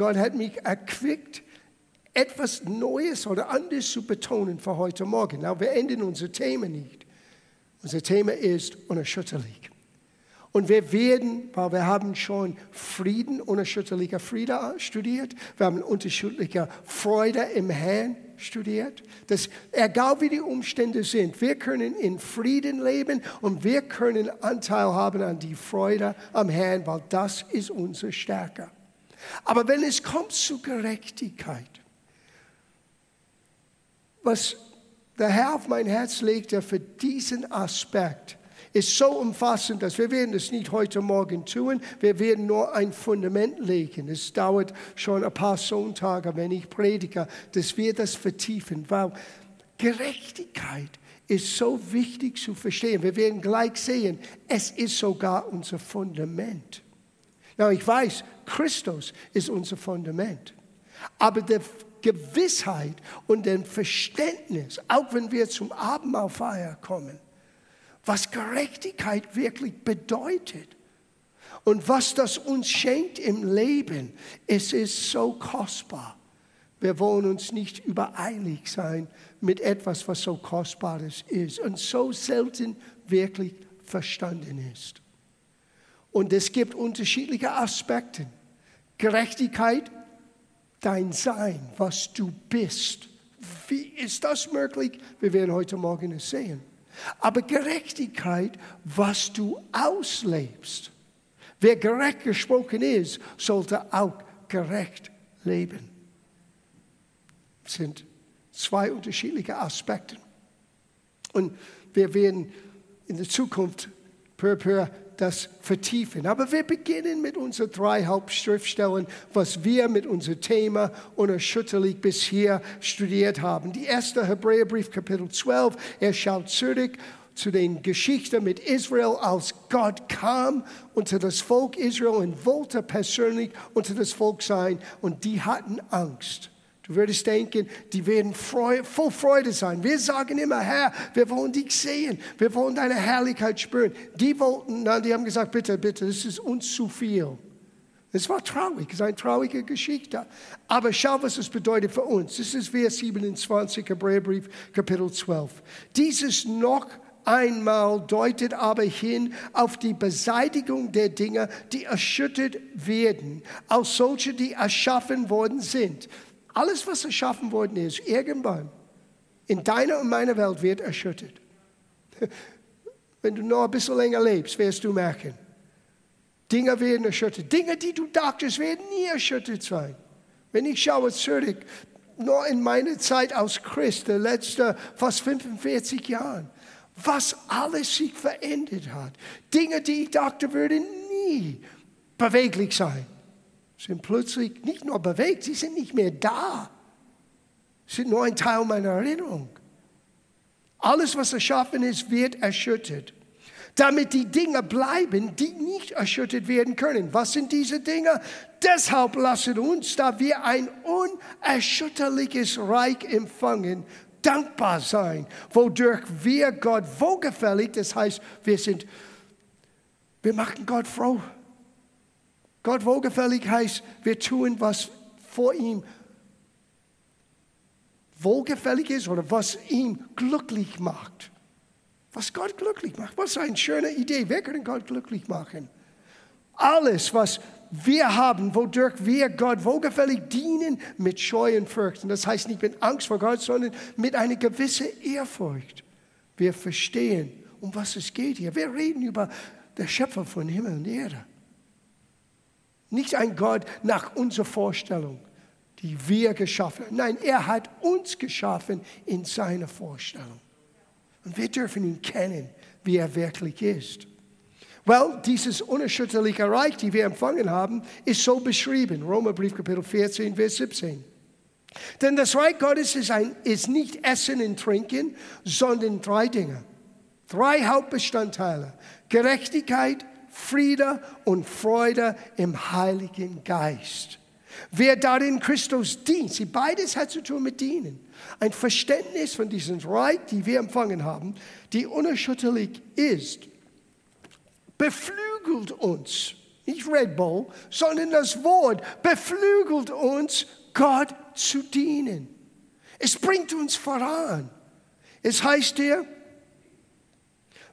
Gott hat mich erquickt, etwas Neues oder anderes zu betonen für heute Morgen. Na, wir enden unser Thema nicht. Unser Thema ist unerschütterlich. Und wir werden, weil wir haben schon Frieden, unerschütterlicher Friede studiert, wir haben unterschiedliche Freude im Herrn studiert. Das, egal wie die Umstände sind, wir können in Frieden leben und wir können Anteil haben an die Freude am Herrn, weil das ist unsere Stärke. Aber wenn es kommt zu Gerechtigkeit, was der Herr auf mein Herz legte für diesen Aspekt, ist so umfassend, dass wir werden es nicht heute Morgen tun. Wir werden nur ein Fundament legen. Es dauert schon ein paar Sonntage, wenn ich predige, dass wir das vertiefen, weil Gerechtigkeit ist so wichtig zu verstehen. Wir werden gleich sehen, es ist sogar unser Fundament. Na, ich weiß, Christus ist unser Fundament. Aber die Gewissheit und das Verständnis, auch wenn wir zum Abendmahlfeier kommen, was Gerechtigkeit wirklich bedeutet und was das uns schenkt im Leben. Es ist so kostbar. Wir wollen uns nicht übereilig sein mit etwas, was so kostbares ist und so selten wirklich verstanden ist. Und es gibt unterschiedliche Aspekte. Gerechtigkeit, dein Sein, was du bist. Wie ist das möglich? Wir werden heute Morgen es sehen. Aber Gerechtigkeit, was du auslebst. Wer gerecht gesprochen ist, sollte auch gerecht leben. Das sind zwei unterschiedliche Aspekte. Und wir werden in der Zukunft per per das vertiefen. Aber wir beginnen mit unseren drei Hauptschriftstellen, was wir mit unserem Thema unerschütterlich bisher studiert haben. Die erste Hebräerbrief, Kapitel 12, er schaut zurück zu den Geschichten mit Israel, als Gott kam unter das Volk Israel und wollte persönlich unter das Volk sein und die hatten Angst. Du würdest denken, die werden voll Freude sein. Wir sagen immer, Herr, wir wollen dich sehen. Wir wollen deine Herrlichkeit spüren. Die wollten, na, die haben gesagt, bitte, bitte, das ist uns zu viel. Es war traurig, es ist eine traurige Geschichte. Aber schau, was es bedeutet für uns. Das ist Vers 27, Hebräerbrief, Kapitel 12. Dieses noch einmal deutet aber hin auf die Beseitigung der Dinge, die erschüttert werden, als solche, die erschaffen worden sind. Alles, was erschaffen worden ist, irgendwann in deiner und meiner Welt wird erschüttert. Wenn du noch ein bisschen länger lebst, wirst du merken, Dinge werden erschüttert. Dinge, die du dachtest, werden nie erschüttert sein. Wenn ich schaue zurück, nur in meiner Zeit als Christ, der letzten fast 45 Jahren, was alles sich verändert hat. Dinge, die ich dachte, würden nie beweglich sein sind plötzlich nicht nur bewegt, sie sind nicht mehr da. Sie sind nur ein Teil meiner Erinnerung. Alles, was erschaffen ist, wird erschüttert. Damit die Dinge bleiben, die nicht erschüttert werden können. Was sind diese Dinge? Deshalb lassen uns, da wir ein unerschütterliches Reich empfangen, dankbar sein, wodurch wir Gott wohlgefällig, das heißt, wir sind, wir machen Gott froh. Gott wohlgefällig heißt, wir tun, was vor ihm wohlgefällig ist oder was ihn glücklich macht. Was Gott glücklich macht. Was eine schöne Idee. Wir können Gott glücklich machen. Alles, was wir haben, wodurch wir Gott wohlgefällig dienen, mit Scheu und Furcht. Das heißt nicht mit Angst vor Gott, sondern mit einer gewissen Ehrfurcht. Wir verstehen, um was es geht hier. Wir reden über den Schöpfer von Himmel und Erde. Nicht ein Gott nach unserer Vorstellung, die wir geschaffen haben. Nein, er hat uns geschaffen in seiner Vorstellung. Und wir dürfen ihn kennen, wie er wirklich ist. Well, dieses unerschütterliche Reich, die wir empfangen haben, ist so beschrieben. Römerbrief Kapitel 14, Vers 17. Denn das Reich Gottes ist, ein, ist nicht Essen und Trinken, sondern drei Dinge. Drei Hauptbestandteile. Gerechtigkeit, Friede und Freude im Heiligen Geist. Wer darin Christus dient, sie beides hat zu tun mit dienen. Ein Verständnis von diesem Reich, die wir empfangen haben, die unerschütterlich ist, beflügelt uns. nicht Red Bull, sondern das Wort beflügelt uns, Gott zu dienen. Es bringt uns voran. Es heißt hier,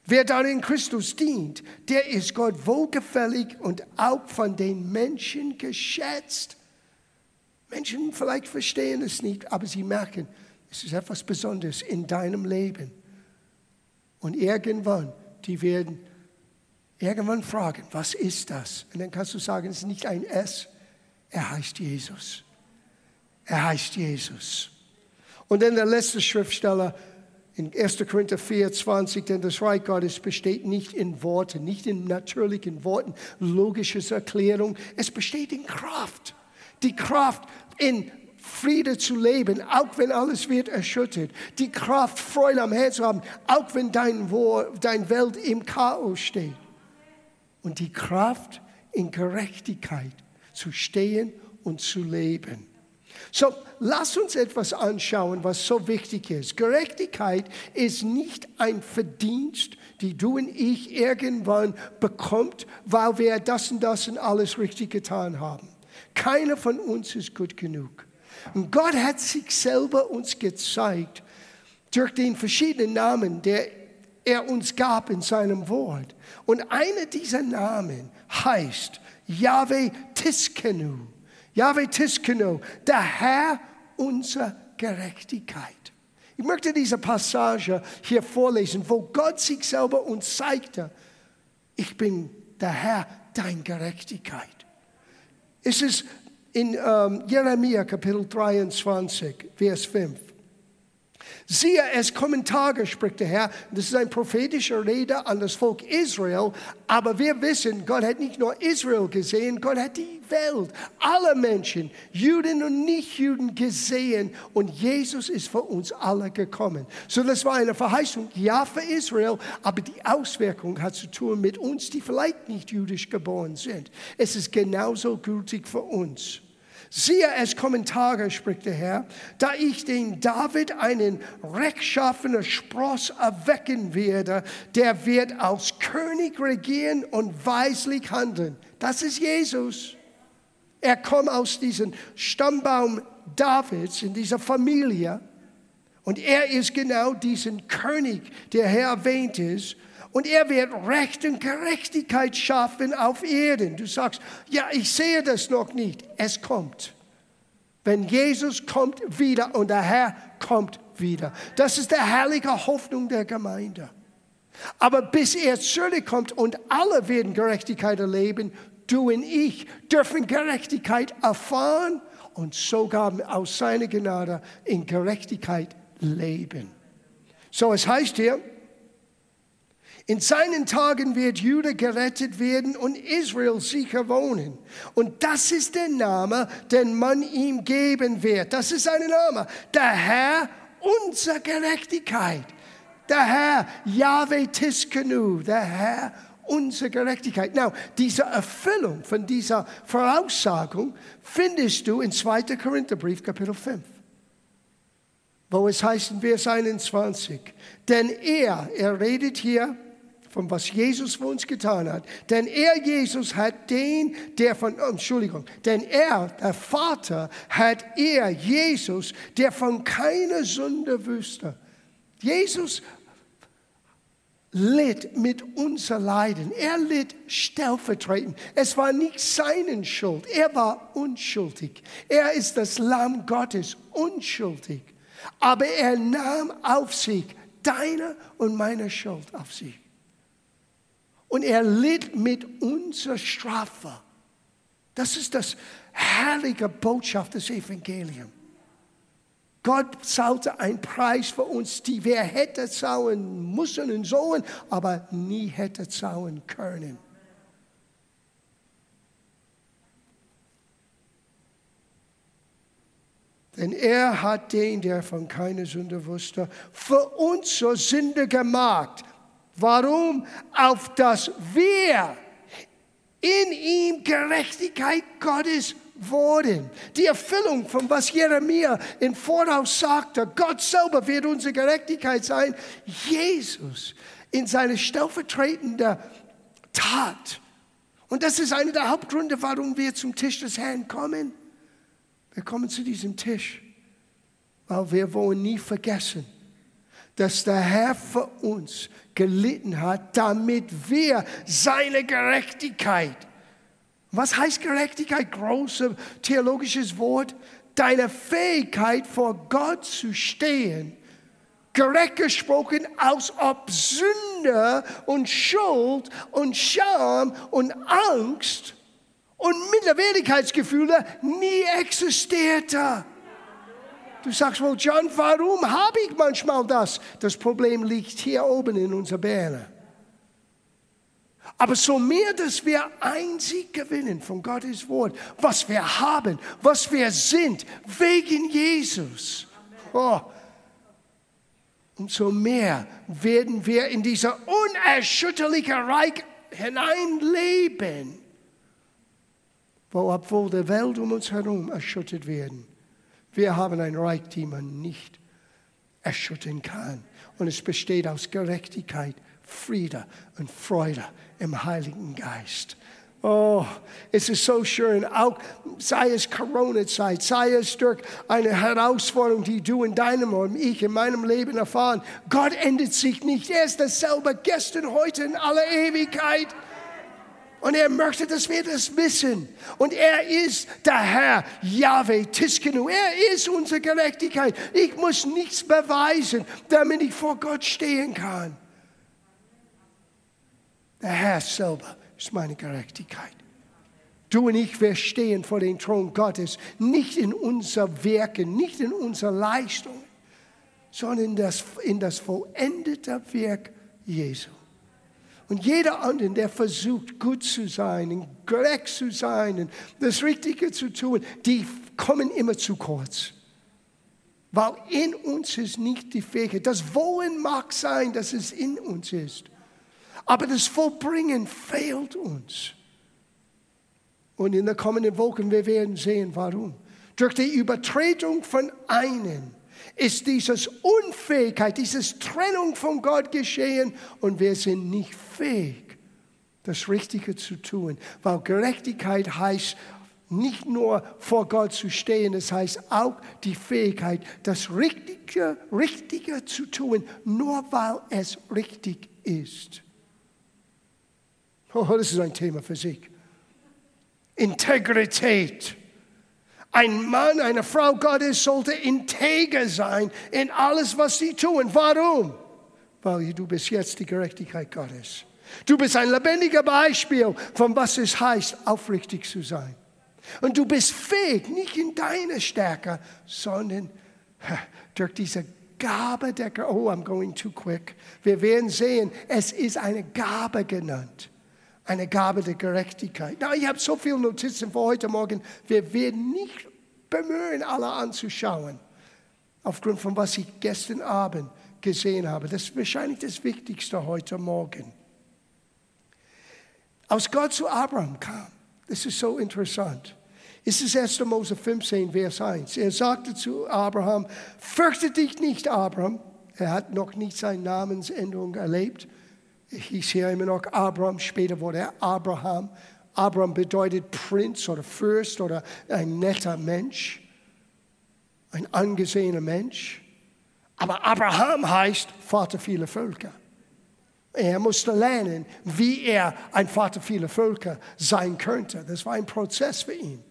wer dann in Christus dient, der ist Gott wohlgefällig und auch von den Menschen geschätzt. Menschen vielleicht verstehen es nicht, aber sie merken, es ist etwas Besonderes in deinem Leben. Und irgendwann, die werden irgendwann fragen, was ist das? Und dann kannst du sagen, es ist nicht ein S, er heißt Jesus. Er heißt Jesus. Und dann der letzte Schriftsteller in 1. Korinther 4, 20, denn das Reich Gottes besteht nicht in Worten, nicht in natürlichen Worten, logisches Erklärung, es besteht in Kraft. Die Kraft in Friede zu leben, auch wenn alles wird erschüttert. Die Kraft, Freude am Herzen zu haben, auch wenn dein, dein Welt im Chaos steht. Und die Kraft in Gerechtigkeit zu stehen und zu leben. So, lass uns etwas anschauen, was so wichtig ist. Gerechtigkeit ist nicht ein Verdienst, die du und ich irgendwann bekommt, weil wir das und das und alles richtig getan haben. Keiner von uns ist gut genug. Und Gott hat sich selber uns gezeigt durch den verschiedenen Namen, der er uns gab in seinem Wort. Und einer dieser Namen heißt Yahweh Tiskenu. Yahweh Tiskenu, der Herr unserer Gerechtigkeit. Ich möchte diese Passage hier vorlesen, wo Gott sich selber uns zeigte, ich bin der Herr, dein Gerechtigkeit. Es ist in ähm, Jeremia Kapitel 23, Vers 5. Siehe, es kommen Tage, spricht der Herr. Das ist ein prophetischer Rede an das Volk Israel. Aber wir wissen, Gott hat nicht nur Israel gesehen, Gott hat die Welt, alle Menschen, Juden und Nichtjuden gesehen. Und Jesus ist für uns alle gekommen. So, das war eine Verheißung, ja, für Israel. Aber die Auswirkung hat zu tun mit uns, die vielleicht nicht jüdisch geboren sind. Es ist genauso gültig für uns. Siehe, es kommen Tage, spricht der Herr, da ich den David einen rechtschaffenen Spross erwecken werde, der wird als König regieren und weislich handeln. Das ist Jesus. Er kommt aus diesem Stammbaum Davids, in dieser Familie. Und er ist genau diesen König, der hier erwähnt ist. Und er wird Recht und Gerechtigkeit schaffen auf Erden. Du sagst, ja, ich sehe das noch nicht. Es kommt. Wenn Jesus kommt wieder und der Herr kommt wieder. Das ist der herrliche Hoffnung der Gemeinde. Aber bis er zurückkommt und alle werden Gerechtigkeit erleben, du und ich dürfen Gerechtigkeit erfahren und sogar aus seiner Gnade in Gerechtigkeit leben. So, es heißt hier, in seinen Tagen wird Jude gerettet werden und Israel sicher wohnen. Und das ist der Name, den man ihm geben wird. Das ist sein Name. Der Herr unserer Gerechtigkeit. Der Herr Yahweh Tiskenu. Der Herr unserer Gerechtigkeit. Now, diese Erfüllung von dieser Voraussagung findest du in 2. Korintherbrief, Kapitel 5 wo es heißt in Vers 21, denn er, er redet hier von was Jesus für uns getan hat. Denn er, Jesus, hat den, der von, oh, Entschuldigung, denn er, der Vater, hat er, Jesus, der von keiner Sünde wüsste. Jesus litt mit unser Leiden. Er litt stellvertretend. Es war nicht seine Schuld. Er war unschuldig. Er ist das Lamm Gottes, unschuldig. Aber er nahm auf sich deine und meine Schuld auf sich. Und er litt mit unserer Strafe. Das ist das herrliche Botschaft des Evangeliums. Gott zahlte einen Preis für uns, die wir hätten zahlen müssen und sollen, aber nie hätte zahlen können. Denn er hat den, der von keiner Sünde wusste, für uns zur Sünde gemacht, Warum? Auf das wir in ihm Gerechtigkeit Gottes wurden. Die Erfüllung von was Jeremia im Voraus sagte, Gott selber wird unsere Gerechtigkeit sein. Jesus in seine stellvertretende Tat Und das ist einer der Hauptgründe, warum wir zum Tisch des Herrn kommen. Wir kommen zu diesem Tisch, weil wir wollen nie vergessen, dass der Herr für uns gelitten hat, damit wir seine Gerechtigkeit, was heißt Gerechtigkeit? Großes theologisches Wort. Deine Fähigkeit vor Gott zu stehen, gerecht gesprochen, als ob Sünde und Schuld und Scham und Angst und Minderwertigkeitsgefühle nie existierte. Du sagst wohl, John, warum habe ich manchmal das? Das Problem liegt hier oben in unserer Birne. Aber so mehr, dass wir ein Sieg gewinnen von Gottes Wort, was wir haben, was wir sind, wegen Jesus. Oh. Umso mehr werden wir in dieser unerschütterliche Reich hineinleben, wo obwohl die Welt um uns herum erschüttert werden, wir haben ein Reich, das man nicht erschüttern kann. Und es besteht aus Gerechtigkeit, Friede und Freude im Heiligen Geist. Oh, es ist so schön, auch sei es Corona-Zeit, sei es durch eine Herausforderung, die du in deinem und ich in meinem Leben erfahren. Gott ändert sich nicht. Er ist dasselbe gestern, heute, in aller Ewigkeit. Und er möchte, dass wir das wissen. Und er ist der Herr, Yahweh, Tiskenu. Er ist unsere Gerechtigkeit. Ich muss nichts beweisen, damit ich vor Gott stehen kann. Der Herr selber ist meine Gerechtigkeit. Du und ich, wir stehen vor dem Thron Gottes, nicht in unser Werken, nicht in unserer Leistung, sondern in das, in das vollendete Werk Jesu. Und jeder andere, der versucht, gut zu sein, und gerecht zu sein, und das Richtige zu tun, die kommen immer zu kurz. Weil in uns ist nicht die Fähigkeit. Das Wollen mag sein, dass es in uns ist. Aber das Vollbringen fehlt uns. Und in den kommenden Wochen, wir werden sehen, warum. Durch die Übertretung von einem ist dieses Unfähigkeit, dieses Trennung von Gott geschehen und wir sind nicht fähig, das Richtige zu tun. Weil Gerechtigkeit heißt nicht nur vor Gott zu stehen, es heißt auch die Fähigkeit, das Richtige, Richtige zu tun, nur weil es richtig ist. Oh, das ist ein Thema für sich. Integrität. Ein Mann, eine Frau Gottes sollte integer sein in alles, was sie tun. Warum? Weil du bist jetzt die Gerechtigkeit Gottes. Du bist ein lebendiger Beispiel von was es heißt, aufrichtig zu sein. Und du bist fähig, nicht in deiner Stärke, sondern durch diese Gabe der, oh, I'm going too quick. Wir werden sehen, es ist eine Gabe genannt eine Gabe der Gerechtigkeit. Na, ich habe so viele Notizen für heute Morgen. Wir werden nicht bemühen, alle anzuschauen, aufgrund von was ich gestern Abend gesehen habe. Das ist wahrscheinlich das Wichtigste heute Morgen. Als Gott zu Abraham kam, das ist so interessant. Es ist 1. Mose 15, Vers 1. Er sagte zu Abraham, fürchte dich nicht, Abraham. Er hat noch nicht seine Namensänderung erlebt hieß hier immer noch Abraham, später wurde er Abraham. Abraham bedeutet Prinz oder Fürst oder ein netter Mensch, ein angesehener Mensch. Aber Abraham heißt Vater vieler Völker. Er musste lernen, wie er ein Vater vieler Völker sein könnte. Das war ein Prozess für ihn.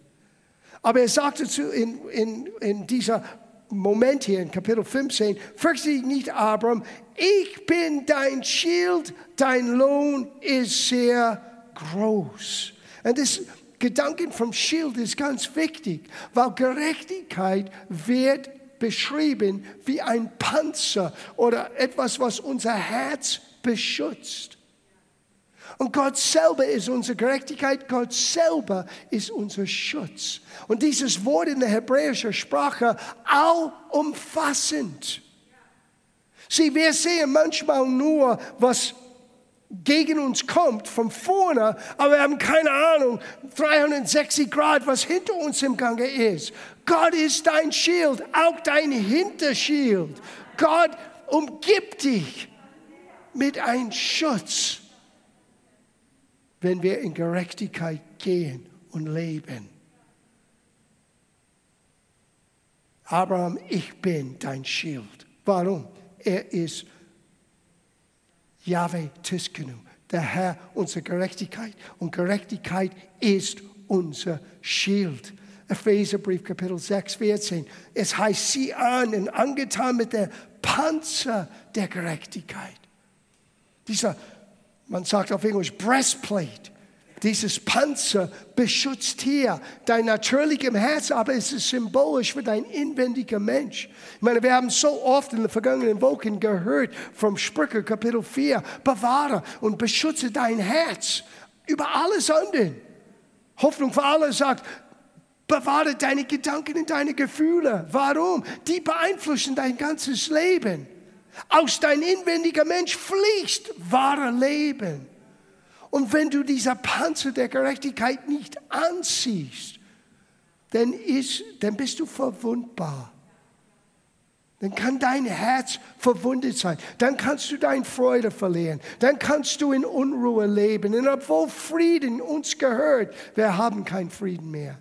Aber er sagte zu, in, in, in dieser Moment hier in Kapitel 15, fürchte dich nicht, Abraham, ich bin dein Schild, dein Lohn ist sehr groß. Und das Gedanken vom Schild ist ganz wichtig, weil Gerechtigkeit wird beschrieben wie ein Panzer oder etwas, was unser Herz beschützt. Und Gott selber ist unsere Gerechtigkeit, Gott selber ist unser Schutz. Und dieses Wort in der hebräischen Sprache, allumfassend. Sieh, wir sehen manchmal nur, was gegen uns kommt von vorne, aber wir haben keine Ahnung, 360 Grad, was hinter uns im Gange ist. Gott ist dein Schild, auch dein Hinterschild. Gott umgibt dich mit einem Schutz. Wenn wir in Gerechtigkeit gehen und leben. Abraham, ich bin dein Schild. Warum? Er ist Yahweh Tiskenu, der Herr unserer Gerechtigkeit. Und Gerechtigkeit ist unser Schild. Epheserbrief Kapitel 6, 14. Es heißt, sie an und angetan mit der Panzer der Gerechtigkeit. Dieser, man sagt auf Englisch, Breastplate. Dieses Panzer beschützt hier dein natürliches Herz, aber es ist symbolisch für dein inwendiger Mensch. Ich meine, wir haben so oft in den vergangenen Wochen gehört vom Sprüche Kapitel 4, bewahre und beschütze dein Herz über alles andere. Hoffnung für alle sagt, bewahre deine Gedanken und deine Gefühle. Warum? Die beeinflussen dein ganzes Leben. Aus dein inwendiger Mensch fließt wahre Leben. Und wenn du dieser Panzer der Gerechtigkeit nicht anziehst, dann, ist, dann bist du verwundbar. Dann kann dein Herz verwundet sein. Dann kannst du deine Freude verlieren. Dann kannst du in Unruhe leben. Und obwohl Frieden uns gehört, wir haben keinen Frieden mehr.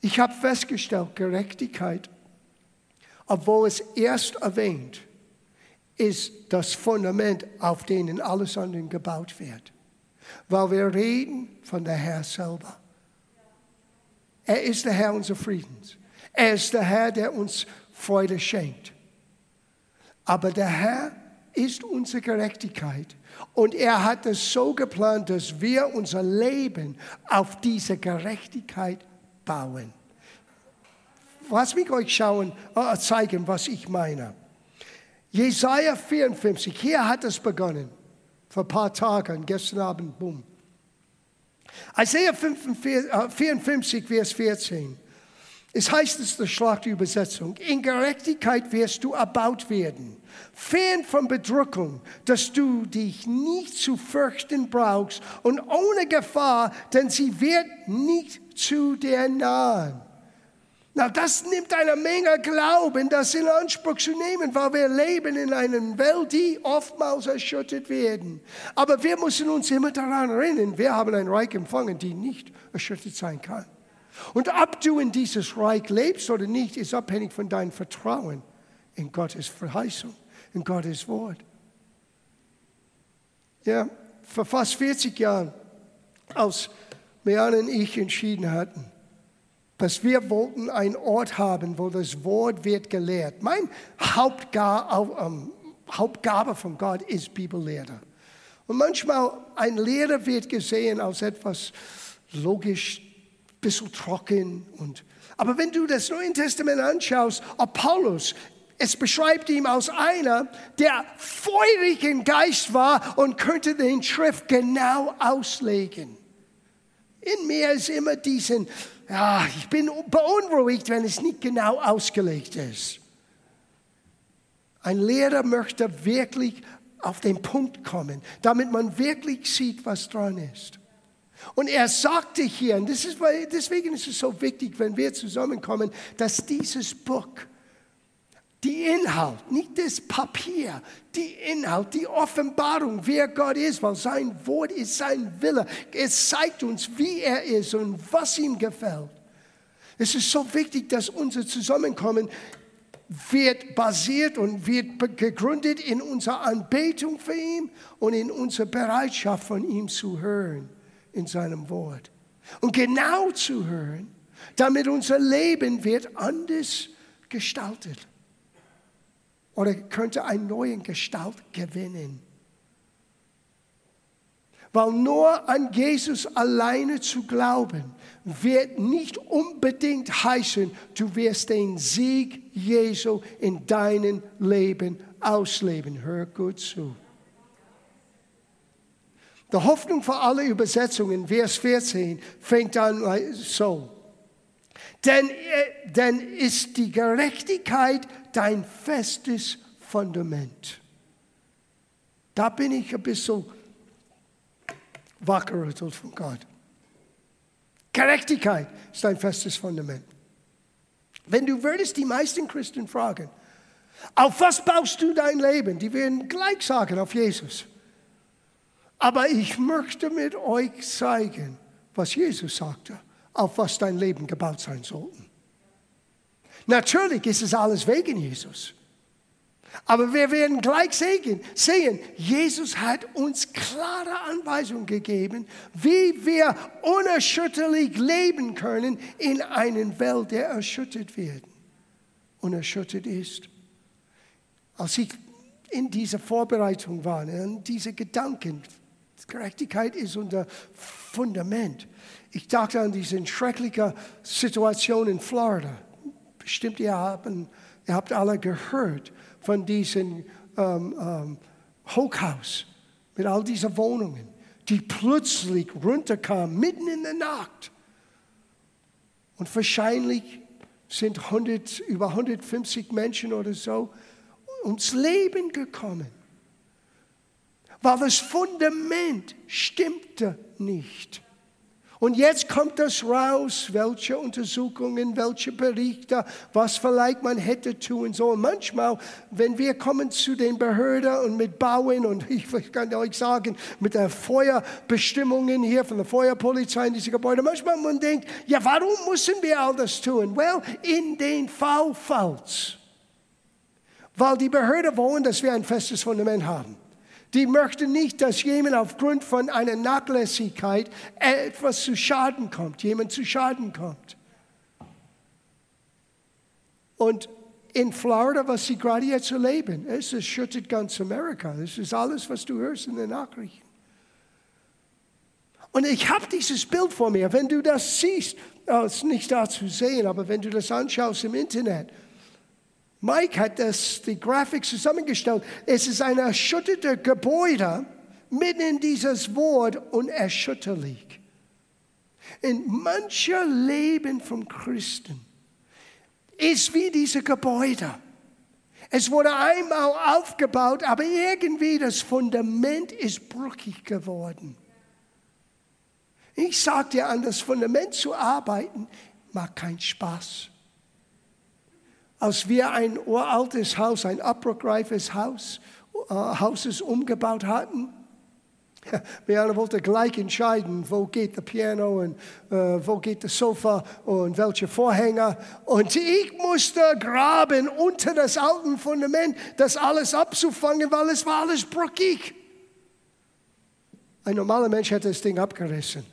Ich habe festgestellt, Gerechtigkeit, obwohl es erst erwähnt, ist das Fundament, auf dem alles andere gebaut wird. Weil wir reden von der Herr selber. Er ist der Herr unseres Friedens. Er ist der Herr, der uns Freude schenkt. Aber der Herr ist unsere Gerechtigkeit. Und er hat es so geplant, dass wir unser Leben auf diese Gerechtigkeit bauen. Lass mich euch schauen, äh, zeigen, was ich meine. Jesaja 54, hier hat es begonnen. Vor ein paar Tagen, gestern Abend, boom. Isaiah 54, äh, Vers 14. Es heißt es der Schlachtübersetzung, in Gerechtigkeit wirst du erbaut werden, fern von Bedrückung, dass du dich nicht zu fürchten brauchst und ohne Gefahr, denn sie wird nicht zu dir nahen. Na, das nimmt eine Menge Glauben, das in Anspruch zu nehmen, weil wir leben in einer Welt, die oftmals erschüttert werden. Aber wir müssen uns immer daran erinnern, wir haben ein Reich empfangen, die nicht erschüttert sein kann. Und ob du in dieses Reich lebst oder nicht, ist abhängig von deinem Vertrauen in Gottes Verheißung, in Gottes Wort. Ja, vor fast 40 Jahren, als Meane und ich entschieden hatten, dass wir wollten einen Ort haben, wo das Wort wird gelehrt. Mein Hauptgabe, Hauptgabe von Gott ist Bibellehrer. Und manchmal ein Lehrer wird gesehen als etwas logisch, bisschen trocken. Und, aber wenn du das Neue Testament anschaust, Apollos, es beschreibt ihn als einer, der feurigen Geist war und könnte den Schrift genau auslegen. In mir ist immer diesen ja, ich bin beunruhigt, wenn es nicht genau ausgelegt ist. Ein Lehrer möchte wirklich auf den Punkt kommen, damit man wirklich sieht, was dran ist. Und er sagte hier, und ist, deswegen ist es so wichtig, wenn wir zusammenkommen, dass dieses Buch die Inhalt, nicht das Papier, die Inhalt, die Offenbarung, wer Gott ist, weil sein Wort ist sein Wille. Es zeigt uns, wie er ist und was ihm gefällt. Es ist so wichtig, dass unser Zusammenkommen wird basiert und wird gegründet in unserer Anbetung für ihn und in unserer Bereitschaft von ihm zu hören in seinem Wort. Und genau zu hören, damit unser Leben wird anders gestaltet oder könnte eine neue Gestalt gewinnen. Weil nur an Jesus alleine zu glauben, wird nicht unbedingt heißen, du wirst den Sieg Jesu in deinem Leben ausleben. Hör gut zu. Die Hoffnung für alle Übersetzungen, Vers 14, fängt an so. Denn, äh, denn ist die Gerechtigkeit dein festes Fundament. Da bin ich ein bisschen wachgerüttelt von Gott. Gerechtigkeit ist dein festes Fundament. Wenn du würdest die meisten Christen fragen, auf was baust du dein Leben? Die werden gleich sagen, auf Jesus. Aber ich möchte mit euch zeigen, was Jesus sagte, auf was dein Leben gebaut sein sollte. Natürlich ist es alles wegen Jesus. Aber wir werden gleich sehen, Jesus hat uns klare Anweisungen gegeben, wie wir unerschütterlich leben können in einer Welt, der erschüttert wird und erschüttert ist. Als ich in dieser Vorbereitung war, in diese Gedanken, Gerechtigkeit ist unser Fundament. Ich dachte an diese schreckliche Situation in Florida. Bestimmt, ihr habt, ihr habt alle gehört von diesem ähm, ähm, Hochhaus mit all diesen Wohnungen, die plötzlich runterkamen, mitten in der Nacht. Und wahrscheinlich sind 100, über 150 Menschen oder so ums Leben gekommen, weil das Fundament stimmte nicht. Und jetzt kommt das raus, welche Untersuchungen, welche Berichte, was vielleicht man hätte tun sollen. Manchmal, wenn wir kommen zu den Behörden und mit Bauen und ich kann euch sagen, mit den Feuerbestimmungen hier von der Feuerpolizei in diese Gebäude, manchmal man denkt, ja, warum müssen wir all das tun? Well, in den Fall fällt's. Weil die Behörden wollen, dass wir ein festes Fundament haben. Die möchten nicht, dass jemand aufgrund von einer Nachlässigkeit etwas zu Schaden kommt, jemand zu Schaden kommt. Und in Florida, was sie gerade jetzt erleben, es erschüttert ganz Amerika. Das ist alles, was du hörst in den Nachrichten. Und ich habe dieses Bild vor mir. Wenn du das siehst, oh, ist nicht da zu sehen, aber wenn du das anschaust im Internet, Mike hat das, die Grafik zusammengestellt. Es ist ein erschüttertes Gebäude mitten in dieses Wort unerschütterlich. In mancher Leben von Christen ist wie diese Gebäude. Es wurde einmal aufgebaut, aber irgendwie das Fundament ist brüchig geworden. Ich sage dir, an das Fundament zu arbeiten, macht keinen Spaß als wir ein uraltes Haus, ein abbruchreifes Haus, äh, Hauses umgebaut hatten, wir wollten gleich entscheiden, wo geht das Piano und äh, wo geht das Sofa und welche Vorhänge. Und ich musste graben unter das alte Fundament, das alles abzufangen, weil es war alles brüchig. Ein normaler Mensch hätte das Ding abgerissen.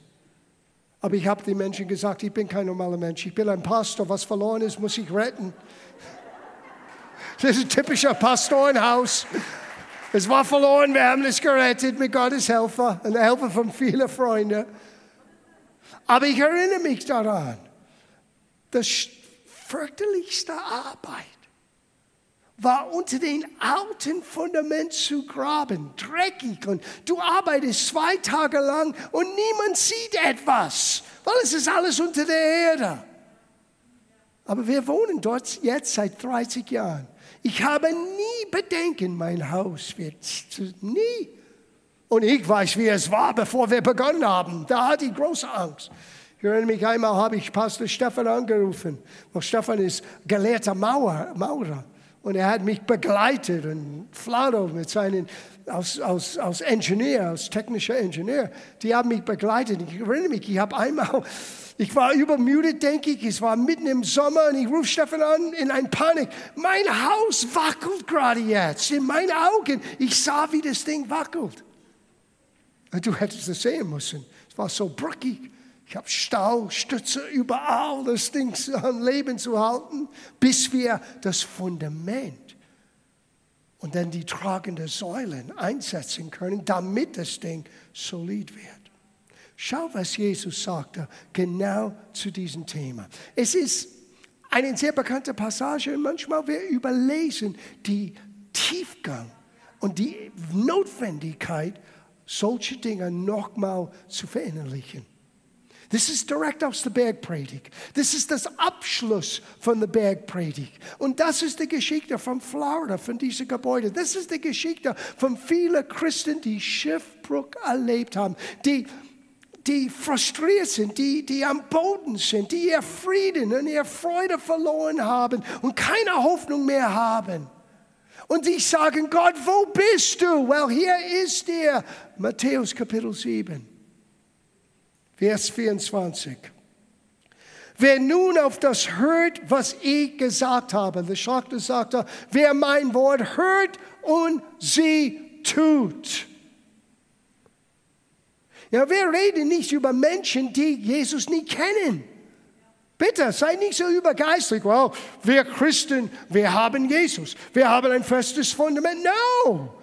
Aber ich habe den Menschen gesagt, ich bin kein normaler Mensch. Ich bin ein Pastor. Was verloren ist, muss ich retten. Das ist ein typischer Pastorenhaus. Es war verloren, wir haben es gerettet mit Gottes Helfer und Helfer von vielen Freunden. Aber ich erinnere mich daran, das fürchterlichste Arbeit war unter den alten Fundament zu graben, dreckig und du arbeitest zwei Tage lang und niemand sieht etwas, weil es ist alles unter der Erde. Aber wir wohnen dort jetzt seit 30 Jahren. Ich habe nie Bedenken, mein Haus wird nie. Und ich weiß, wie es war, bevor wir begonnen haben. Da hatte ich große Angst. Ich erinnere mich einmal, habe ich Pastor Stefan angerufen. Und Stefan ist gelehrter Maurer, Maurer. Und er hat mich begleitet und Flado mit seinen, als, als, als Ingenieur, als technischer Ingenieur, die haben mich begleitet. Ich erinnere mich, ich habe einmal ich war übermüdet, denke ich. Es war mitten im Sommer und ich rufe Stefan an in ein Panik. Mein Haus wackelt gerade jetzt. In meinen Augen. Ich sah, wie das Ding wackelt. Und du hättest es sehen müssen. Es war so brüchig. Ich habe Stau, Stütze überall, das Ding am Leben zu halten, bis wir das Fundament und dann die tragenden Säulen einsetzen können, damit das Ding solid wird. Schau, was Jesus sagte, genau zu diesem Thema. Es ist eine sehr bekannte Passage und manchmal wir überlesen die Tiefgang und die Notwendigkeit, solche Dinge nochmal zu verinnerlichen. Das ist direkt aus der Bergpredigt. Das ist das Abschluss von der Bergpredigt. Und das ist die Geschichte von Florida, von diesem Gebäude. Das ist die Geschichte von vielen Christen, die Schiffbruch erlebt haben, die die frustriert sind, die, die am Boden sind, die ihr Frieden und ihre Freude verloren haben und keine Hoffnung mehr haben. Und sie sagen, Gott, wo bist du? Well, hier ist er. Matthäus Kapitel 7, Vers 24. Wer nun auf das hört, was ich gesagt habe, der Schachtel sagte, wer mein Wort hört und sie tut. Ja, wir reden nicht über Menschen, die Jesus nicht kennen. Bitte, sei nicht so übergeistert. Wow, wir Christen, wir haben Jesus. Wir haben ein festes Fundament. No!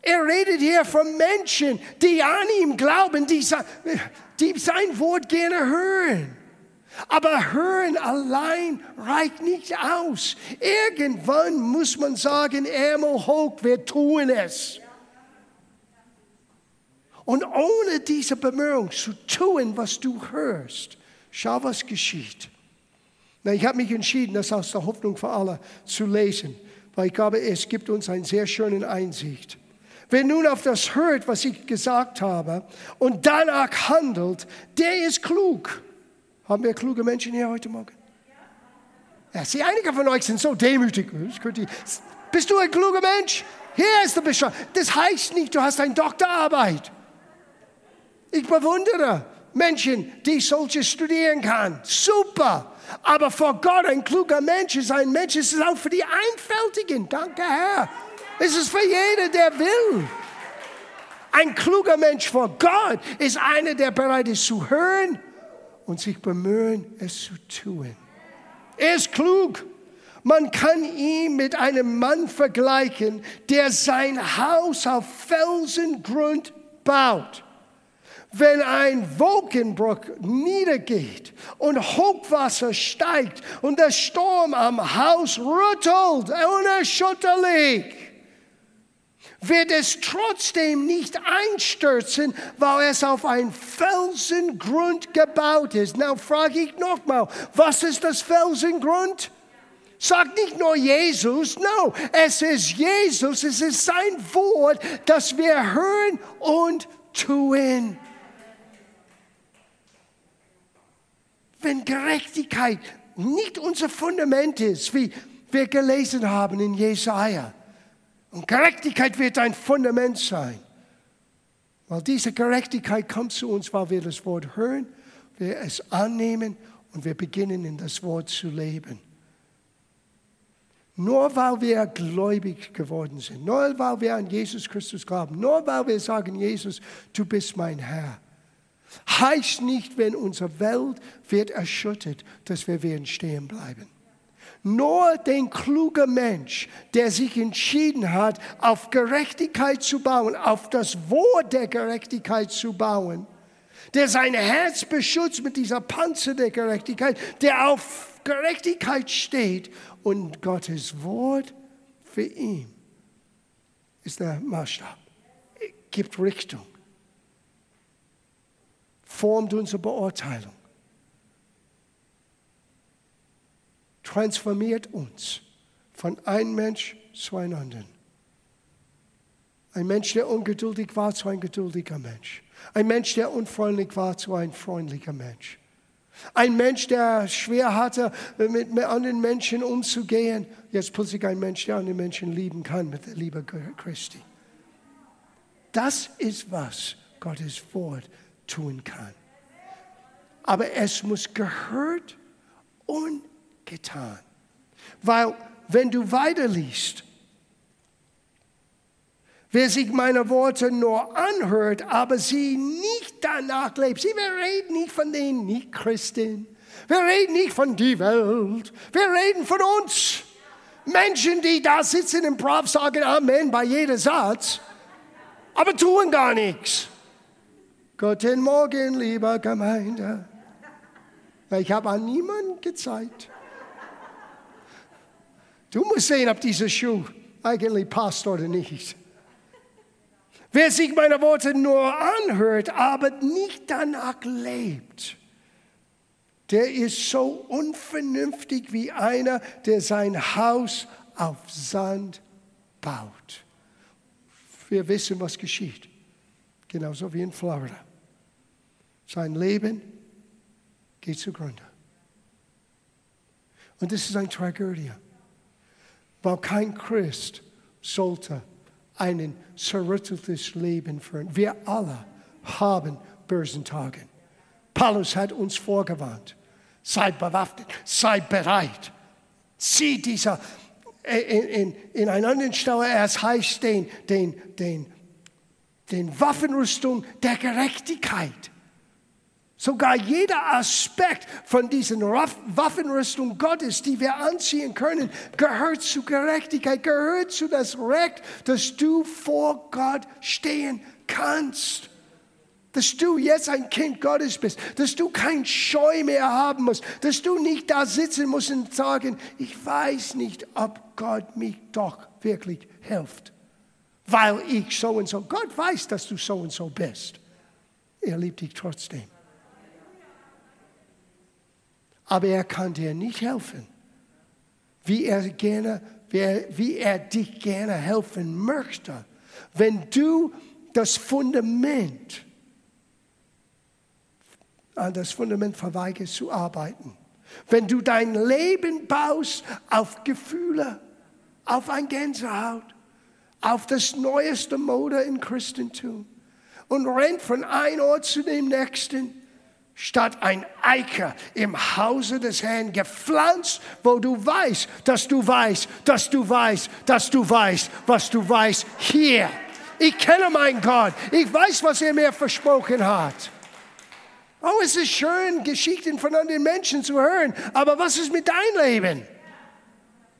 Er redet hier von Menschen, die an ihm glauben, die, die sein Wort gerne hören. Aber hören allein reicht nicht aus. Irgendwann muss man sagen, Ärmel hoch, wir tun es. Und ohne diese Bemühung zu tun, was du hörst, schau, was geschieht. Na, ich habe mich entschieden, das aus der Hoffnung für alle zu lesen, weil ich glaube, es gibt uns einen sehr schönen Einsicht. Wer nun auf das hört, was ich gesagt habe, und danach handelt, der ist klug. Haben wir kluge Menschen hier heute Morgen? Ja, sie, einige von euch sind so demütig. Bist du ein kluger Mensch? Hier ist der Bescheid. Das heißt nicht, du hast eine Doktorarbeit. Ich bewundere Menschen, die solches studieren kann. Super. Aber vor Gott ein kluger Mensch ist ein Mensch, es ist auch für die Einfältigen. Danke, Herr. Es ist für jeden, der will. Ein kluger Mensch vor Gott ist einer, der bereit ist zu hören und sich bemühen, es zu tun. Er ist klug. Man kann ihn mit einem Mann vergleichen, der sein Haus auf Felsengrund baut. Wenn ein Wolkenbruch niedergeht und Hochwasser steigt und der Sturm am Haus rüttelt, unerschütterlich, wird es trotzdem nicht einstürzen, weil es auf ein Felsengrund gebaut ist. Now frage ich nochmal, was ist das Felsengrund? Sagt nicht nur Jesus, no, es ist Jesus, es ist sein Wort, das wir hören und tun. Wenn Gerechtigkeit nicht unser Fundament ist, wie wir gelesen haben in Jesaja, und Gerechtigkeit wird ein Fundament sein. Weil diese Gerechtigkeit kommt zu uns, weil wir das Wort hören, wir es annehmen und wir beginnen in das Wort zu leben. Nur weil wir gläubig geworden sind, nur weil wir an Jesus Christus glauben, nur weil wir sagen, Jesus, du bist mein Herr, heißt nicht, wenn unsere Welt wird erschüttert, dass wir werden stehen bleiben. Nur den klugen Mensch, der sich entschieden hat, auf Gerechtigkeit zu bauen, auf das Wort der Gerechtigkeit zu bauen, der sein Herz beschützt mit dieser Panzer der Gerechtigkeit, der auf Gerechtigkeit steht und Gottes Wort für ihn ist der Maßstab, gibt Richtung, formt unsere Beurteilung. transformiert uns von einem Mensch zu einem anderen. Ein Mensch, der ungeduldig war, zu einem geduldiger Mensch. Ein Mensch, der unfreundlich war, zu einem freundlicher Mensch. Ein Mensch, der schwer hatte, mit anderen Menschen umzugehen, jetzt plötzlich ein Mensch, der andere Menschen lieben kann mit der Liebe Christi. Das ist, was Gottes Wort tun kann. Aber es muss gehört und getan. Weil wenn du weiterliest, wer sich meine Worte nur anhört, aber sie nicht danach lebt, sie, wir reden nicht von den Nicht-Christen, wir reden nicht von die Welt, wir reden von uns. Menschen, die da sitzen im Prof, sagen Amen bei jedem Satz, aber tun gar nichts. Guten Morgen, lieber Gemeinde. Ich habe an niemanden gezeigt. Du musst sehen, ob dieser Schuh eigentlich passt oder nicht. Wer sich meine Worte nur anhört, aber nicht danach lebt, der ist so unvernünftig wie einer, der sein Haus auf Sand baut. Wir wissen, was geschieht. Genauso wie in Florida. Sein Leben geht zugrunde. Und das ist eine Tragödie weil kein Christ sollte ein zerrütteltes Leben führen. Wir alle haben bösen Tage. Paulus hat uns vorgewarnt. Seid bewaffnet, seid bereit. Zieh dieser, in, in, in einer anderen Stelle, es heißt den, den, den, den Waffenrüstung der Gerechtigkeit. Sogar jeder Aspekt von diesen Waffenrüstung Gottes, die wir anziehen können, gehört zu Gerechtigkeit, gehört zu das Recht, dass du vor Gott stehen kannst. Dass du jetzt ein Kind Gottes bist, dass du kein Scheu mehr haben musst, dass du nicht da sitzen musst und sagen, ich weiß nicht, ob Gott mich doch wirklich hilft, weil ich so und so. Gott weiß, dass du so und so bist. Er liebt dich trotzdem aber er kann dir nicht helfen, wie er, gerne, wie er dich gerne helfen möchte. Wenn du das Fundament, an das Fundament verweigerst zu arbeiten, wenn du dein Leben baust auf Gefühle, auf ein Gänsehaut, auf das neueste Mode im Christentum und rennt von einem Ort zu dem nächsten, statt ein Eiker im Hause des Herrn gepflanzt, wo du weißt, dass du weißt, dass du weißt, dass du weißt, was du weißt hier. Ich kenne meinen Gott. Ich weiß, was er mir versprochen hat. Oh, es ist schön, Geschichten von anderen Menschen zu hören, aber was ist mit deinem Leben?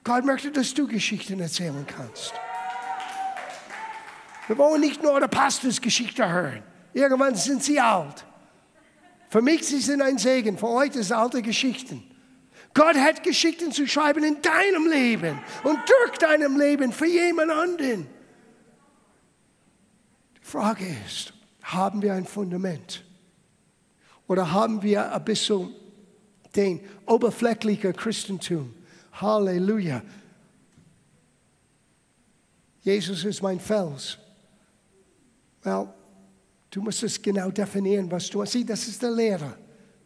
Gott möchte, dass du Geschichten erzählen kannst. Wir wollen nicht nur der Pastors Geschichte hören. Irgendwann sind sie alt. Für mich sie sind ein Segen, für euch ist alte Geschichten. Gott hat Geschichten zu schreiben in deinem Leben und durch deinem Leben für jemand anderen. Die Frage ist, haben wir ein Fundament? Oder haben wir ein bisschen den oberflächlichen Christentum? Halleluja. Jesus ist mein Fels. Well, Du musst es genau definieren, was du siehst. Das ist der Lehrer.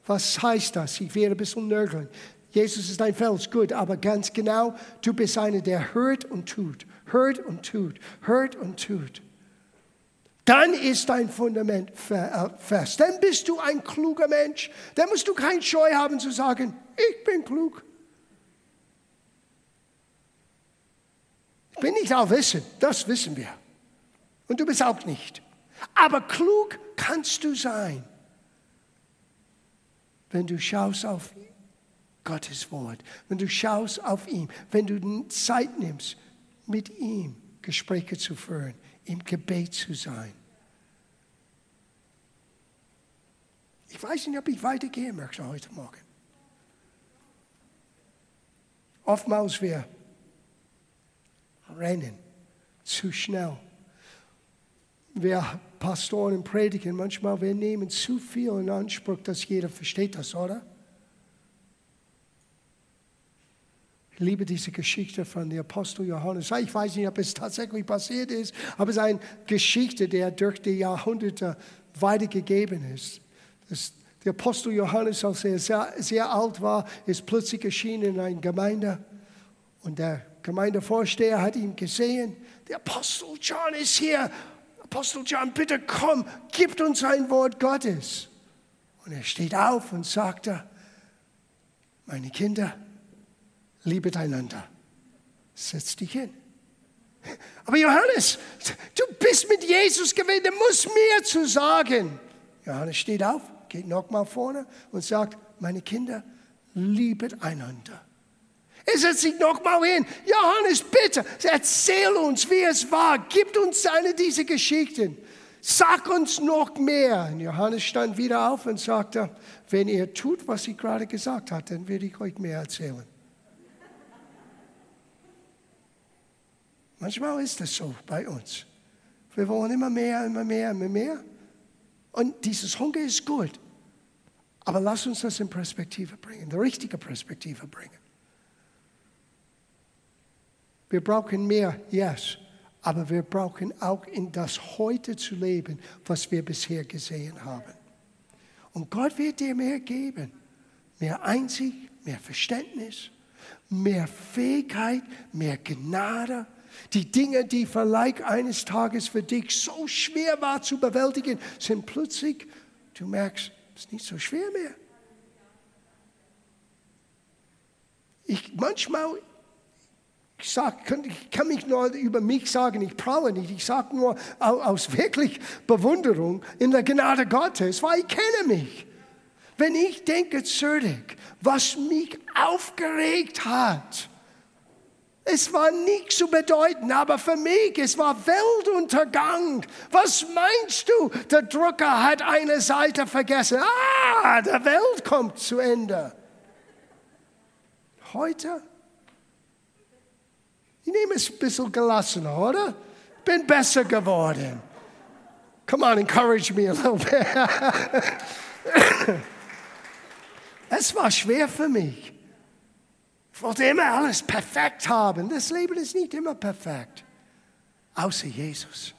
Was heißt das? Ich werde ein bisschen nörgeln. Jesus ist ein Fels, gut, aber ganz genau, du bist einer, der hört und tut, hört und tut, hört und tut. Dann ist dein Fundament äh, fest. Dann bist du ein kluger Mensch. Dann musst du kein Scheu haben zu sagen, ich bin klug. Ich bin nicht allwissend, das wissen wir. Und du bist auch nicht. Aber klug kannst du sein, wenn du schaust auf Gottes Wort, wenn du schaust auf ihn, wenn du Zeit nimmst, mit ihm Gespräche zu führen, im Gebet zu sein. Ich weiß nicht, ob ich weitergehen möchte heute Morgen. Oftmals wir rennen zu schnell. Wir Pastoren predigen, manchmal wir nehmen zu viel in Anspruch, dass jeder versteht das, oder? Ich liebe diese Geschichte von dem Apostel Johannes. Ich weiß nicht, ob es tatsächlich passiert ist, aber es ist eine Geschichte, die durch die Jahrhunderte weitergegeben ist. Das, der Apostel Johannes, als er sehr, sehr alt war, ist plötzlich erschienen in einer Gemeinde. Und der Gemeindevorsteher hat ihn gesehen. Der Apostel John ist hier Apostel John, bitte komm, gib uns ein Wort Gottes. Und er steht auf und sagte, meine Kinder, liebet einander. Setz dich hin. Aber Johannes, du bist mit Jesus gewesen, du musst mehr zu sagen. Johannes steht auf, geht nochmal vorne und sagt, meine Kinder, liebet einander. Er setzt sich nochmal hin. Johannes, bitte, erzähl uns, wie es war. Gib uns eine dieser Geschichten. Sag uns noch mehr. Und Johannes stand wieder auf und sagte, wenn ihr tut, was ich gerade gesagt habe, dann werde ich euch mehr erzählen. Manchmal ist das so bei uns. Wir wollen immer mehr, immer mehr, immer mehr. Und dieses Hunger ist gut. Aber lass uns das in Perspektive bringen, die richtige Perspektive bringen. Wir brauchen mehr, yes. Aber wir brauchen auch in das Heute zu leben, was wir bisher gesehen haben. Und Gott wird dir mehr geben. Mehr Einsicht, mehr Verständnis, mehr Fähigkeit, mehr Gnade, Die Dinge, die vielleicht eines Tages für dich so schwer war zu bewältigen, sind plötzlich, du merkst, es ist nicht so schwer mehr. Ich, manchmal, kann, ich kann mich nur über mich sagen, ich brauche nicht. Ich sage nur aus wirklich Bewunderung in der Gnade Gottes, weil ich kenne mich. Wenn ich denke zurück, was mich aufgeregt hat, es war nicht zu bedeuten, aber für mich, es war Weltuntergang. Was meinst du? Der Drucker hat eine Seite vergessen. Ah, der Welt kommt zu Ende. Heute? Ich nehme es ein bisschen gelassener, oder? Bin besser geworden. Come on, encourage me a little bit. es war schwer für mich. Ich wollte immer alles perfekt haben. Das Leben ist nicht immer perfekt, außer Jesus.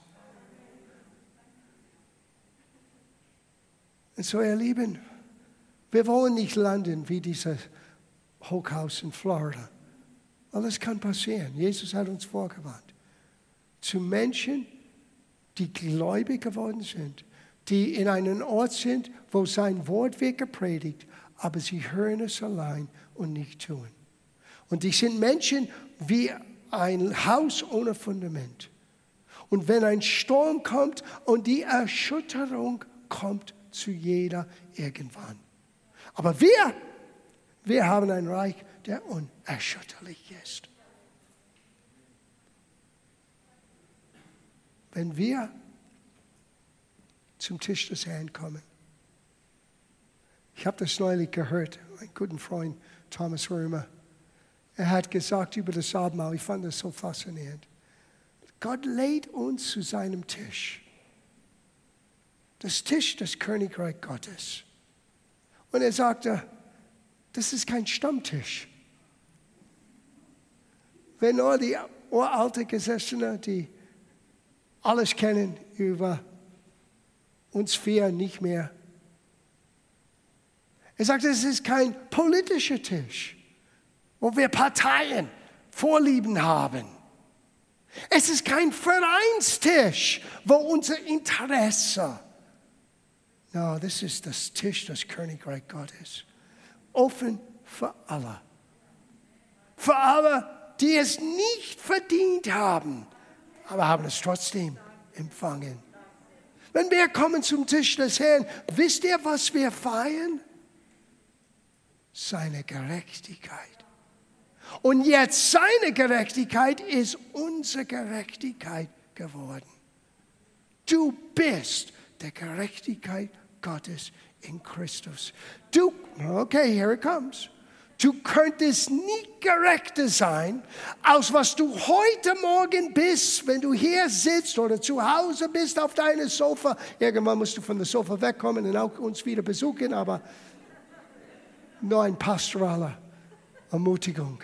Und so, ihr Lieben, wir wollen nicht landen wie dieses Hochhaus in Florida. Alles kann passieren. Jesus hat uns vorgewarnt. Zu Menschen, die gläubig geworden sind, die in einem Ort sind, wo sein Wort wird gepredigt, aber sie hören es allein und nicht tun. Und die sind Menschen wie ein Haus ohne Fundament. Und wenn ein Sturm kommt und die Erschütterung kommt zu jeder irgendwann. Aber wir, wir haben ein Reich, der unerschütterlich ist. Wenn wir zum Tisch des Herrn kommen. Ich habe das neulich gehört, mein guter Freund Thomas Römer er hat gesagt über das Abendmahl, ich fand das so faszinierend. Gott lädt uns zu seinem Tisch. Das Tisch des Königreich Gottes. Und er sagte, das ist kein Stammtisch. Wenn nur die uralte Gesessene, die alles kennen über uns vier nicht mehr. Er sagte, es ist kein politischer Tisch wo wir Parteien, Vorlieben haben. Es ist kein Vereinstisch, wo unser Interesse. No, das ist das Tisch des Königreich Gottes. Offen für alle. Für alle, die es nicht verdient haben, aber haben es trotzdem empfangen. Wenn wir kommen zum Tisch des Herrn, wisst ihr, was wir feiern? Seine Gerechtigkeit. Und jetzt seine Gerechtigkeit ist unsere Gerechtigkeit geworden. Du bist der Gerechtigkeit Gottes in Christus. Du, okay, here it comes. Du könntest nicht gerechter sein, als was du heute Morgen bist, wenn du hier sitzt oder zu Hause bist auf deinem Sofa. Irgendwann musst du von der Sofa wegkommen und auch uns wieder besuchen, aber nur ein pastoraler Ermutigung.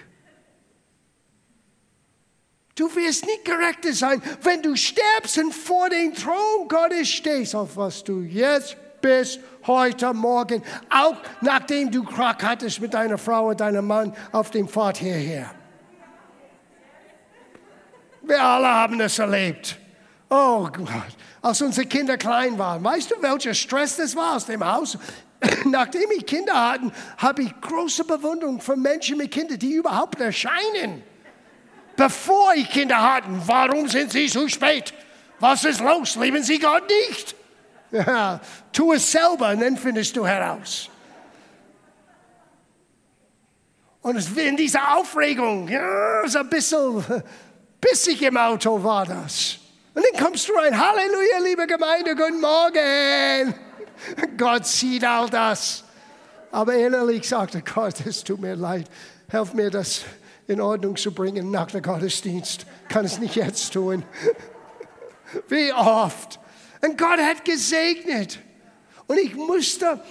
Du wirst nicht gerechter sein, wenn du stirbst und vor dem Thron Gottes stehst, auf was du jetzt bist, heute Morgen, auch nachdem du Krach hattest mit deiner Frau oder deinem Mann auf dem Pfad hierher. Wir alle haben es erlebt. Oh Gott, als unsere Kinder klein waren. Weißt du, welcher Stress das war aus dem Haus? Nachdem ich Kinder hatten, habe ich große Bewunderung für Menschen mit Kindern, die überhaupt erscheinen bevor ich Kinder hatten. Warum sind sie so spät? Was ist los? Lieben sie Gott nicht? Ja, tu es selber und dann findest du heraus. Und in dieser Aufregung, ja, so ein bisschen bissig im Auto war das. Und dann kommst du rein, Halleluja, liebe Gemeinde, guten Morgen. Gott sieht all das. Aber innerlich sagte Gott, es tut mir leid, helf mir das in Ordnung zu bringen nach dem Gottesdienst. Kann es nicht jetzt tun. Wie oft. Und Gott hat gesegnet. Und ich musste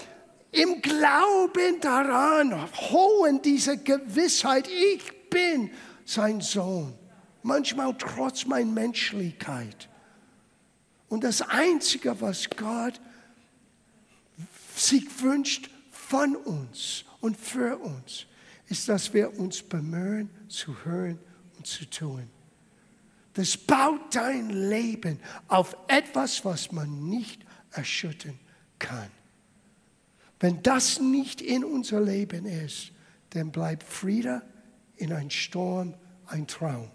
im Glauben daran holen, diese Gewissheit, ich bin sein Sohn. Manchmal trotz meiner Menschlichkeit. Und das Einzige, was Gott sich wünscht von uns und für uns, ist, dass wir uns bemühen, zu hören und zu tun. Das baut dein Leben auf etwas, was man nicht erschüttern kann. Wenn das nicht in unser Leben ist, dann bleibt Friede in ein Sturm ein Traum.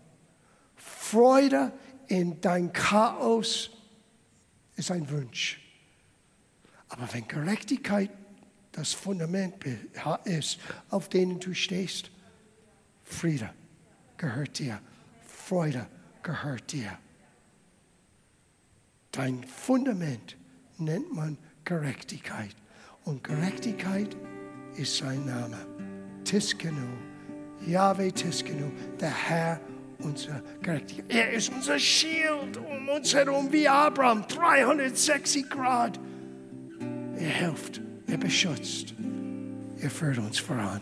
Freude in dein Chaos ist ein Wunsch. Aber wenn Gerechtigkeit das Fundament ist, auf dem du stehst, Friede gehört dir, Freude gehört dir. Dein Fundament nennt man Gerechtigkeit. Und Gerechtigkeit ist sein Name. Tiskenu, Yahweh Tiskenu, der Herr unserer Gerechtigkeit. Er ist unser Schild um uns herum wie Abraham, 360 Grad. Er hilft, er beschützt, er führt uns voran.